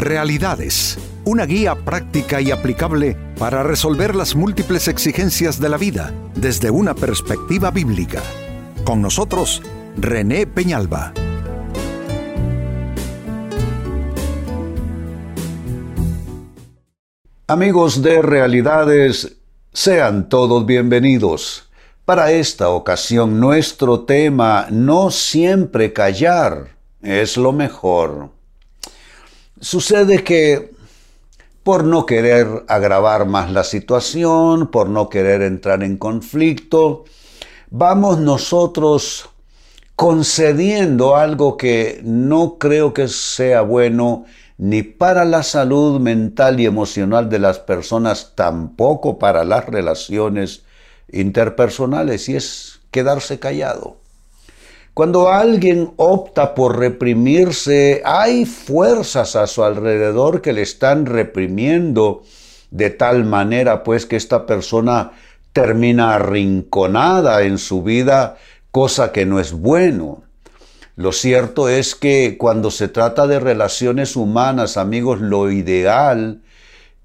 Realidades, una guía práctica y aplicable para resolver las múltiples exigencias de la vida desde una perspectiva bíblica. Con nosotros, René Peñalba. Amigos de Realidades, sean todos bienvenidos. Para esta ocasión nuestro tema, no siempre callar, es lo mejor. Sucede que por no querer agravar más la situación, por no querer entrar en conflicto, vamos nosotros concediendo algo que no creo que sea bueno ni para la salud mental y emocional de las personas, tampoco para las relaciones interpersonales, y es quedarse callado. Cuando alguien opta por reprimirse, hay fuerzas a su alrededor que le están reprimiendo de tal manera pues que esta persona termina arrinconada en su vida, cosa que no es bueno. Lo cierto es que cuando se trata de relaciones humanas, amigos, lo ideal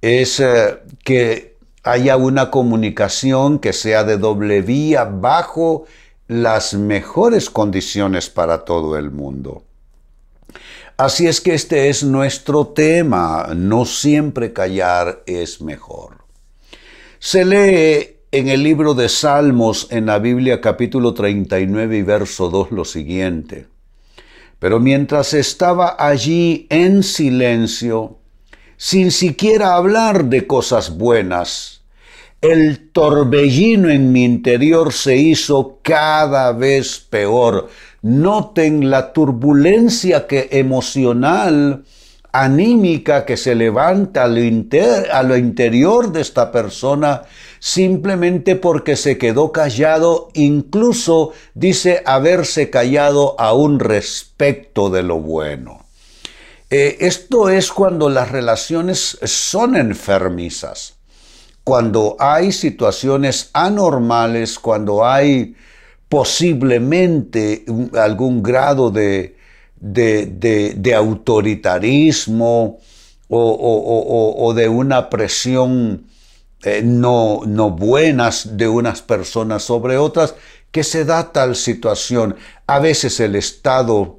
es eh, que haya una comunicación que sea de doble vía bajo las mejores condiciones para todo el mundo. Así es que este es nuestro tema, no siempre callar es mejor. Se lee en el libro de Salmos en la Biblia capítulo 39 y verso 2 lo siguiente. Pero mientras estaba allí en silencio, sin siquiera hablar de cosas buenas, el torbellino en mi interior se hizo cada vez peor. Noten la turbulencia que emocional, anímica que se levanta a lo, interior de esta persona simplemente porque se quedó callado, incluso dice haberse callado aún respecto de lo bueno. Eh, esto es cuando las relaciones son enfermizas cuando hay situaciones anormales, cuando hay posiblemente algún grado de, de, autoritarismo o, de una presión eh, no, no buenas de unas personas sobre otras, que se da tal situación. A veces el estado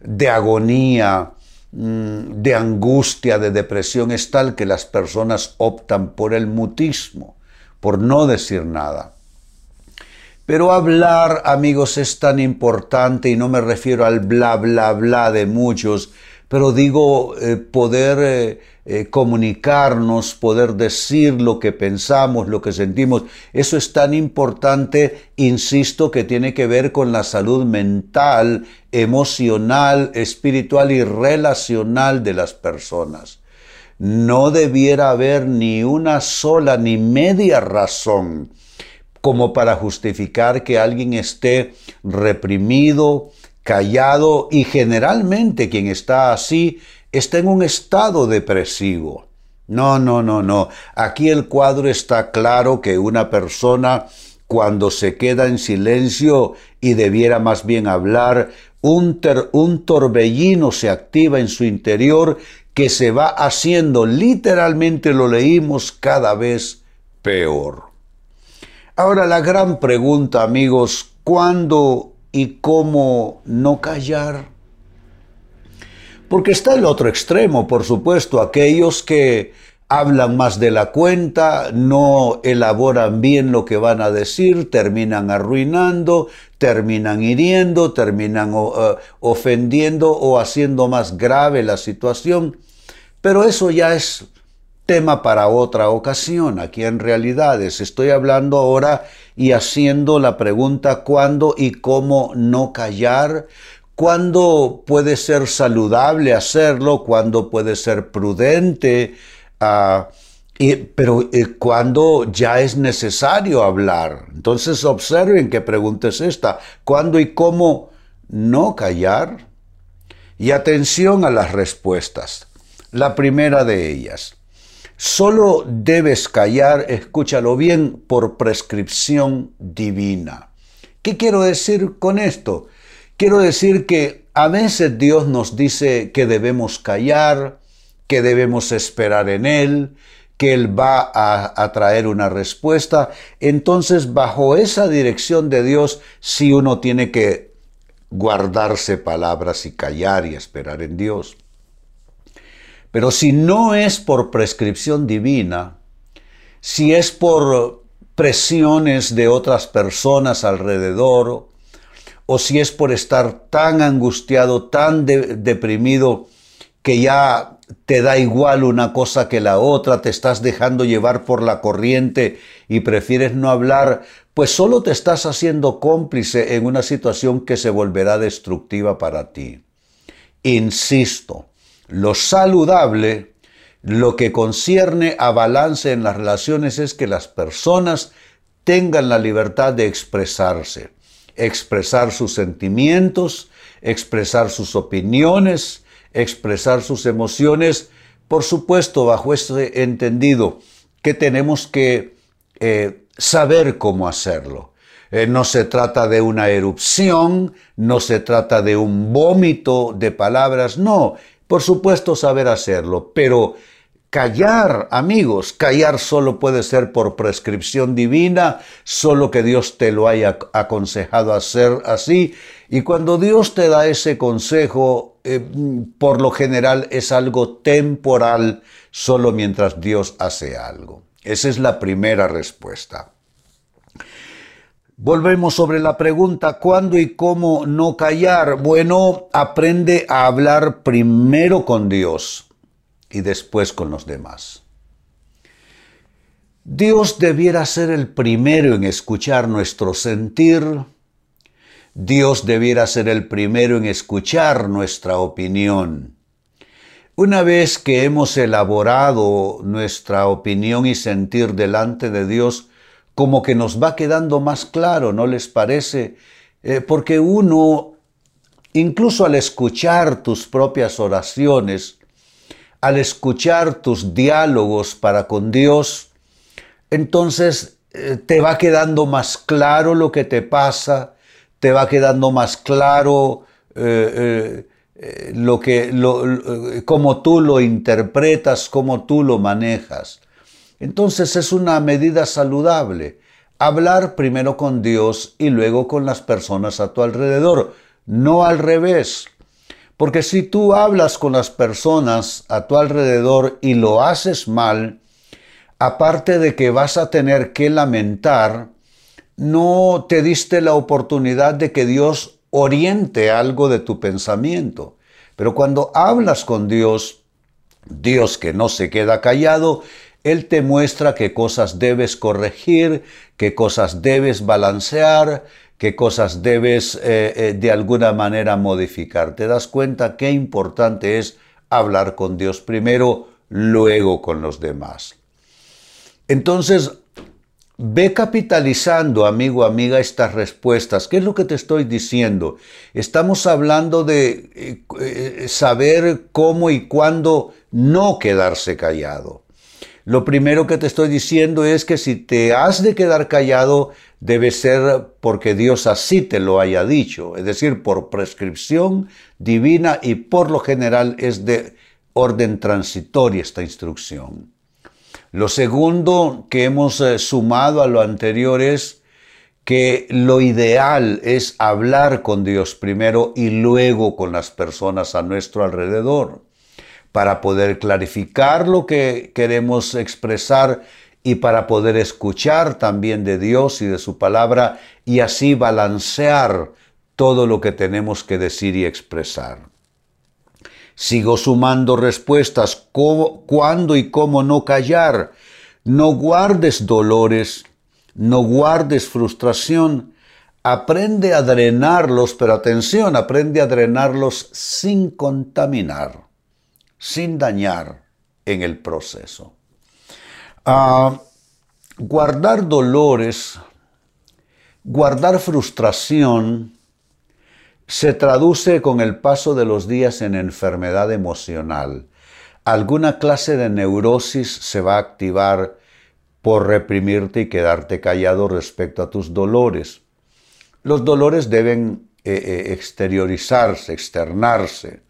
de agonía, de angustia, de depresión es tal que las personas optan por el mutismo, por no decir nada. Pero hablar, amigos, es tan importante y no me refiero al bla, bla, bla de muchos, pero digo eh, poder eh, eh, comunicarnos, poder decir lo que pensamos, lo que sentimos. Eso es tan importante, insisto, que tiene que ver con la salud mental, emocional, espiritual y relacional de las personas. No debiera haber ni una sola ni media razón como para justificar que alguien esté reprimido, callado y generalmente quien está así está en un estado depresivo. No, no, no, no. Aquí el cuadro está claro que una persona cuando se queda en silencio y debiera más bien hablar, un, un torbellino se activa en su interior que se va haciendo, literalmente lo leímos, cada vez peor. Ahora la gran pregunta, amigos, ¿cuándo y cómo no callar? Porque está el otro extremo, por supuesto, aquellos que hablan más de la cuenta, no elaboran bien lo que van a decir, terminan arruinando, terminan hiriendo, terminan eh, ofendiendo o haciendo más grave la situación. Pero eso ya es tema para otra ocasión. Aquí en realidades estoy hablando ahora y haciendo la pregunta cuándo y cómo no callar, cuándo puede ser saludable hacerlo, cuándo puede ser prudente, ah, pero eh, cuando ya es necesario hablar. Entonces observen qué pregunta es esta, ¿cuándo y cómo no callar? Y atención a las respuestas. La primera de ellas, solo debes callar, escúchalo bien, por prescripción divina. ¿Qué quiero decir con esto? Quiero decir que a veces Dios nos dice que debemos callar que debemos esperar en Él, que Él va a, traer una respuesta. Entonces, bajo esa dirección de Dios, sí uno tiene que guardarse palabras y callar y esperar en Dios. Pero si no es por prescripción divina, si es por presiones de otras personas alrededor, o si es por estar tan angustiado, tan deprimido, que ya te da igual una cosa que la otra, te estás dejando llevar por la corriente y prefieres no hablar, pues solo te estás haciendo cómplice en una situación que se volverá destructiva para ti. Insisto, lo saludable, lo que concierne a balance en las relaciones es que las personas tengan la libertad de expresarse, expresar sus sentimientos, expresar sus opiniones, expresar sus emociones, por supuesto bajo este entendido que tenemos que eh, saber cómo hacerlo. Eh, no se trata de una erupción, no se trata de un vómito de palabras, no, por supuesto saber hacerlo, pero callar, amigos, callar solo puede ser por prescripción divina, solo que Dios te lo haya aconsejado hacer así. Y cuando Dios te da ese consejo, eh, por lo general es algo temporal, solo mientras Dios hace algo. Esa es la primera respuesta. Volvemos sobre la pregunta, ¿cuándo y cómo no callar? Bueno, aprende a hablar primero con Dios y después con los demás. Dios debiera ser el primero en escuchar nuestro sentir. Dios debiera ser el primero en escuchar nuestra opinión. Una vez que hemos elaborado nuestra opinión y sentir delante de Dios, como que nos va quedando más claro, ¿no les parece? Eh, porque uno, incluso al escuchar tus propias oraciones, al escuchar tus diálogos para con Dios, entonces eh, te va quedando más claro lo que te pasa, te va quedando más claro eh, lo que, cómo tú lo interpretas, cómo tú lo manejas. Entonces es una medida saludable. Hablar primero con Dios y luego con las personas a tu alrededor, no al revés. Porque si tú hablas con las personas a tu alrededor y lo haces mal, aparte de que vas a tener que lamentar, no te diste la oportunidad de que Dios oriente algo de tu pensamiento. Pero cuando hablas con Dios, Dios que no se queda callado, él te muestra qué cosas debes corregir, qué cosas debes balancear, qué cosas debes eh, eh, de alguna manera modificar. Te das cuenta qué importante es hablar con Dios primero, luego con los demás. Entonces, ve capitalizando, amigo, amiga, estas respuestas. ¿Qué es lo que te estoy diciendo? Estamos hablando de eh, saber cómo y cuándo no quedarse callado. Lo primero que te estoy diciendo es que si te has de quedar callado, debe ser porque Dios así te lo haya dicho, es decir, por prescripción divina y por lo general es de orden transitoria esta instrucción. Lo segundo que hemos eh, sumado a lo anterior es que lo ideal es hablar con Dios primero y luego con las personas a nuestro alrededor para poder clarificar lo que queremos expresar y para poder escuchar también de Dios y de su palabra y así balancear todo lo que tenemos que decir y expresar. Sigo sumando respuestas, cuándo y cómo no callar. No guardes dolores, no guardes frustración. Aprende a drenarlos, pero atención, aprende a drenarlos sin contaminar sin dañar en el proceso. Ah, guardar dolores, guardar frustración, se traduce con el paso de los días en enfermedad emocional. Alguna clase de neurosis se va a activar por reprimirte y quedarte callado respecto a tus dolores. Los dolores deben eh, eh, exteriorizarse, externarse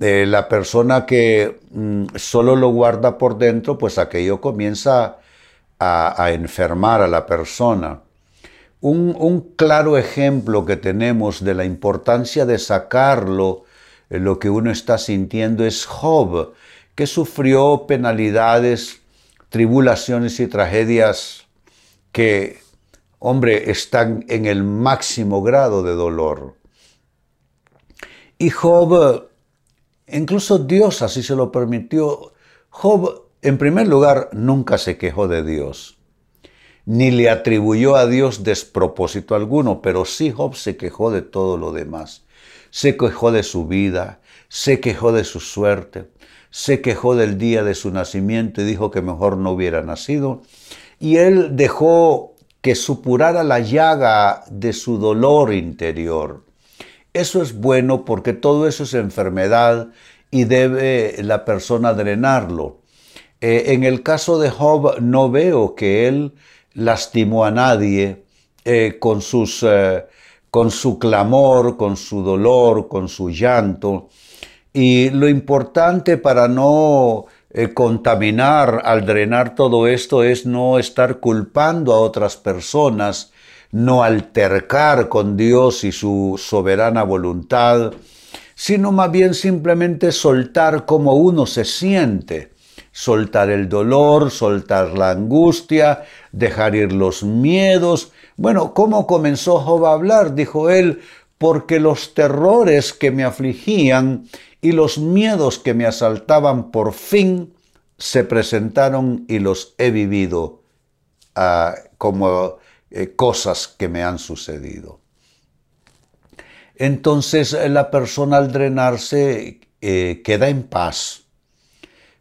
Eh, la persona que mm, solo lo guarda por dentro, pues aquello comienza a, enfermar a la persona. Un, claro ejemplo que tenemos de la importancia de sacarlo, eh, lo que uno está sintiendo, es Job, que sufrió penalidades, tribulaciones y tragedias que, hombre, están en el máximo grado de dolor. Y Job, incluso Dios así se lo permitió, Job, en primer lugar, nunca se quejó de Dios, ni le atribuyó a Dios despropósito alguno, pero sí Job se quejó de todo lo demás. Se quejó de su vida, se quejó de su suerte, se quejó del día de su nacimiento y dijo que mejor no hubiera nacido. Y él dejó que supurara la llaga de su dolor interior. Eso es bueno porque todo eso es enfermedad y debe la persona drenarlo. Eh, en el caso de Job no veo que él lastimó a nadie eh, con, sus, eh, con su clamor, con su dolor, con su llanto. Y lo importante para no contaminar al drenar todo esto es no estar culpando a otras personas no altercar con Dios y su soberana voluntad, sino más bien simplemente soltar como uno se siente, soltar el dolor, soltar la angustia, dejar ir los miedos. Bueno, ¿cómo comenzó Job a hablar? Dijo él, porque los terrores que me afligían y los miedos que me asaltaban por fin se presentaron y los he vivido ah, como eh, cosas que me han sucedido. Entonces eh, la persona al drenarse eh, queda en paz.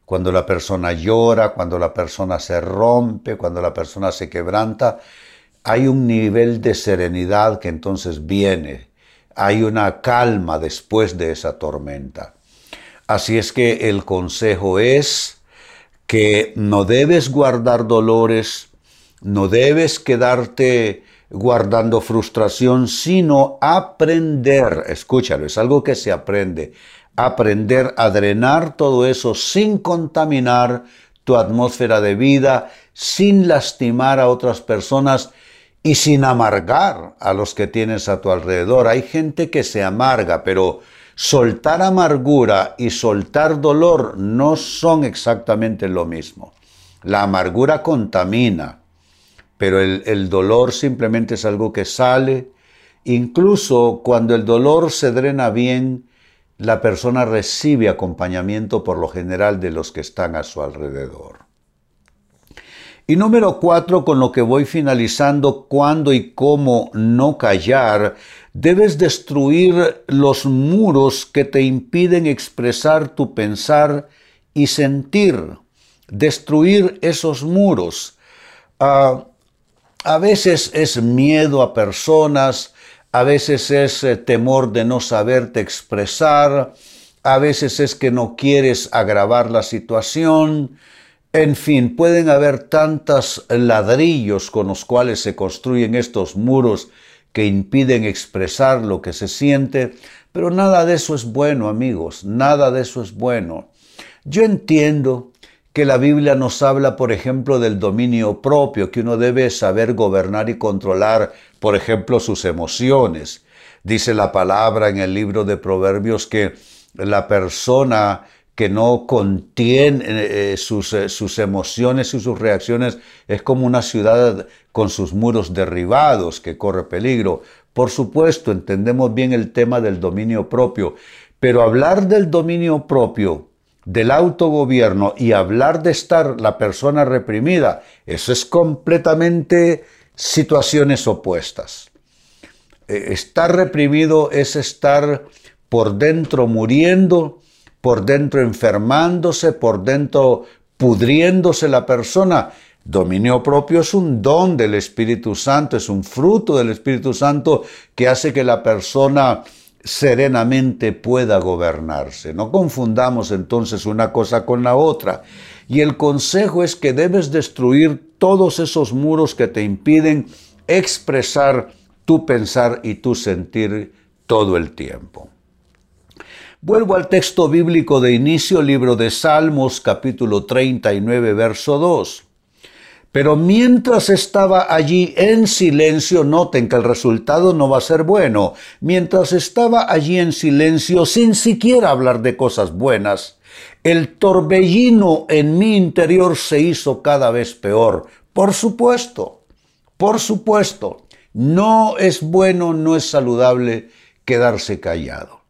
Cuando la persona llora, cuando la persona se rompe, cuando la persona se quebranta, hay un nivel de serenidad que entonces viene. Hay una calma después de esa tormenta. Así es que el consejo es que no debes guardar dolores, no debes quedarte guardando frustración, sino aprender, escúchalo, es algo que se aprende, aprender a drenar todo eso sin contaminar tu atmósfera de vida, sin lastimar a otras personas y sin amargar a los que tienes a tu alrededor. Hay gente que se amarga, pero soltar amargura y soltar dolor no son exactamente lo mismo. La amargura contamina, pero el, dolor simplemente es algo que sale. Incluso cuando el dolor se drena bien, la persona recibe acompañamiento por lo general de los que están a su alrededor. Y número cuatro, con lo que voy finalizando, cuándo y cómo no callar, debes destruir los muros que te impiden expresar tu pensar y sentir. Destruir esos muros. Ah, a veces es miedo a personas, a veces es eh, temor de no saberte expresar, a veces es que no quieres agravar la situación. En fin, pueden haber tantos ladrillos con los cuales se construyen estos muros que impiden expresar lo que se siente, pero nada de eso es bueno, amigos, nada de eso es bueno. Yo entiendo que la Biblia nos habla, por ejemplo, del dominio propio, que uno debe saber gobernar y controlar, por ejemplo, sus emociones. Dice la palabra en el libro de Proverbios que la persona que no contiene eh, sus, eh, sus, emociones y sus reacciones es como una ciudad con sus muros derribados que corre peligro. Por supuesto, entendemos bien el tema del dominio propio, pero hablar del dominio propio del autogobierno y hablar de estar la persona reprimida, eso es completamente situaciones opuestas. Eh, estar reprimido es estar por dentro muriendo, por dentro enfermándose, por dentro pudriéndose la persona. Dominio propio es un don del Espíritu Santo, es un fruto del Espíritu Santo que hace que la persona serenamente pueda gobernarse. No confundamos entonces una cosa con la otra. Y el consejo es que debes destruir todos esos muros que te impiden expresar tu pensar y tu sentir todo el tiempo. Vuelvo al texto bíblico de inicio, libro de Salmos, capítulo 39, verso 2. Pero mientras estaba allí en silencio, noten que el resultado no va a ser bueno. Mientras estaba allí en silencio, sin siquiera hablar de cosas buenas, el torbellino en mi interior se hizo cada vez peor. Por supuesto, por supuesto, no es bueno, no es saludable quedarse callado.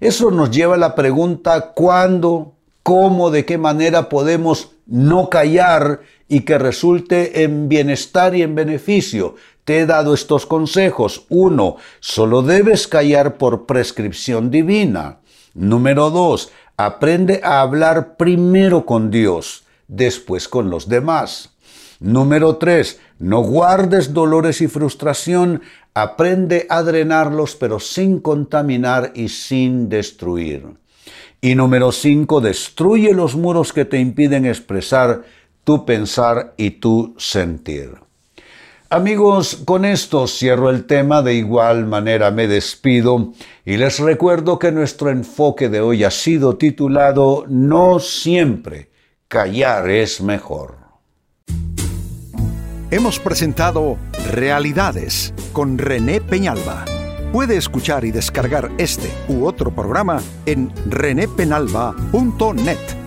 Eso nos lleva a la pregunta cuándo, cómo, de qué manera podemos no callar y que resulte en bienestar y en beneficio. Te he dado estos consejos. Uno, solo debes callar por prescripción divina. Número dos, aprende a hablar primero con Dios, después con los demás. Número tres, no guardes dolores y frustración, aprende a drenarlos pero sin contaminar y sin destruir. Y número cinco, destruye los muros que te impiden expresar tu pensar y tu sentir. Amigos, con esto cierro el tema, de igual manera me despido y les recuerdo que nuestro enfoque de hoy ha sido titulado No siempre callar es mejor. Hemos presentado Realidades con René Peñalba. Puede escuchar y descargar este u otro programa en renépenalba.net